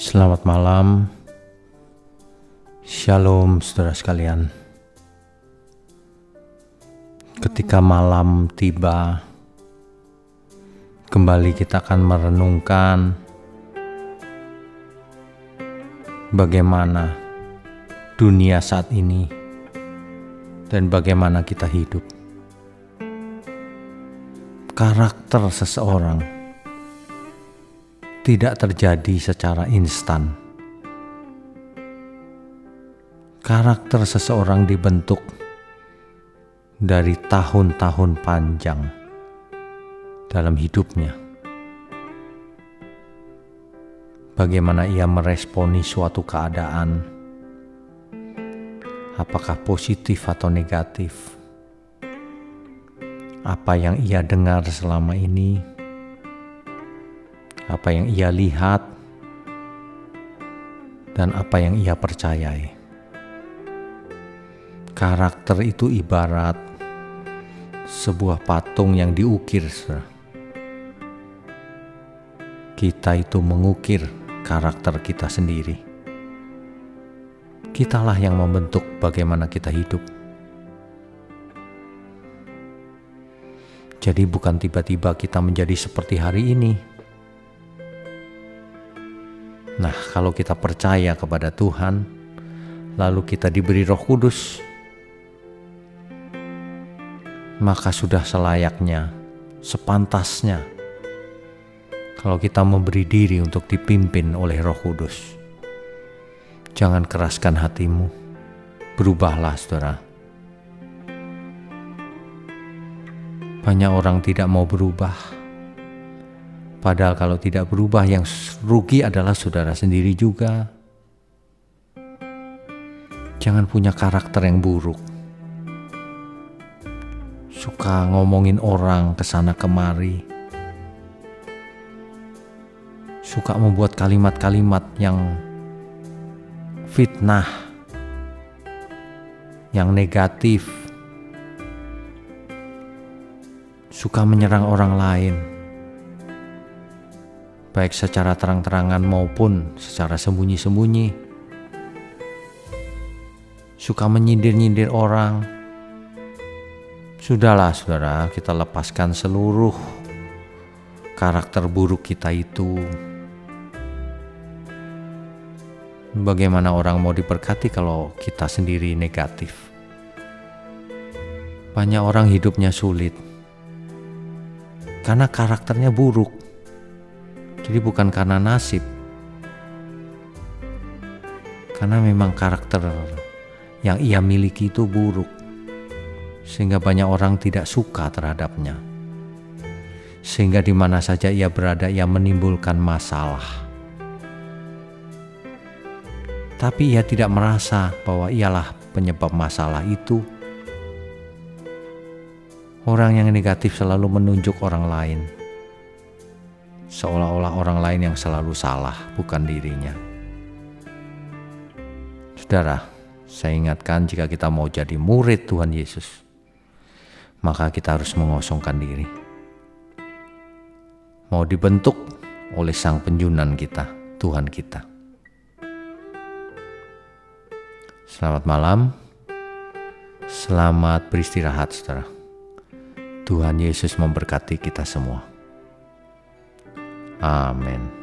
Selamat malam, Shalom saudara sekalian. Ketika malam tiba, kembali kita akan merenungkan bagaimana dunia saat ini dan bagaimana kita hidup. Karakter seseorang tidak terjadi secara instan. Karakter seseorang dibentuk dari tahun-tahun panjang dalam hidupnya. Bagaimana ia meresponi suatu keadaan, apakah positif atau negatif, apa yang ia dengar selama ini, apa yang ia lihat, dan apa yang ia percayai. Karakter itu ibarat sebuah patung yang diukir. Kita itu mengukir karakter kita sendiri. Kitalah yang membentuk bagaimana kita hidup. Jadi, bukan tiba-tiba kita menjadi seperti hari ini. Nah, kalau kita percaya kepada Tuhan, lalu kita diberi Roh Kudus, maka sudah selayaknya, sepantasnya, kalau kita memberi diri untuk dipimpin oleh Roh Kudus. Jangan keraskan hatimu, berubahlah, saudara. Banyak orang tidak mau berubah, padahal kalau tidak berubah, yang rugi adalah saudara sendiri juga. Jangan punya karakter yang buruk. Suka ngomongin orang ke sana kemari, suka membuat kalimat-kalimat yang fitnah, yang negatif, suka menyerang orang lain, baik secara terang-terangan maupun secara sembunyi-sembunyi, suka menyindir-nyindir orang Sudahlah saudara, kita lepaskan seluruh karakter buruk kita itu. Bagaimana orang mau diberkati kalau kita sendiri negatif? Banyak orang hidupnya sulit karena karakternya buruk. Jadi bukan karena nasib. Karena memang karakter yang ia miliki itu buruk sehingga banyak orang tidak suka terhadapnya. Sehingga di mana saja ia berada, ia menimbulkan masalah. Tapi ia tidak merasa bahwa ialah penyebab masalah itu. Orang yang negatif selalu menunjuk orang lain, seolah-olah orang lain yang selalu salah, bukan dirinya. Saudara, saya ingatkan jika kita mau jadi murid Tuhan Yesus, maka kita harus mengosongkan diri. Mau dibentuk oleh Sang Penjunan kita, Tuhan kita. Selamat malam, selamat beristirahat, saudara. Tuhan Yesus memberkati kita semua. Amin.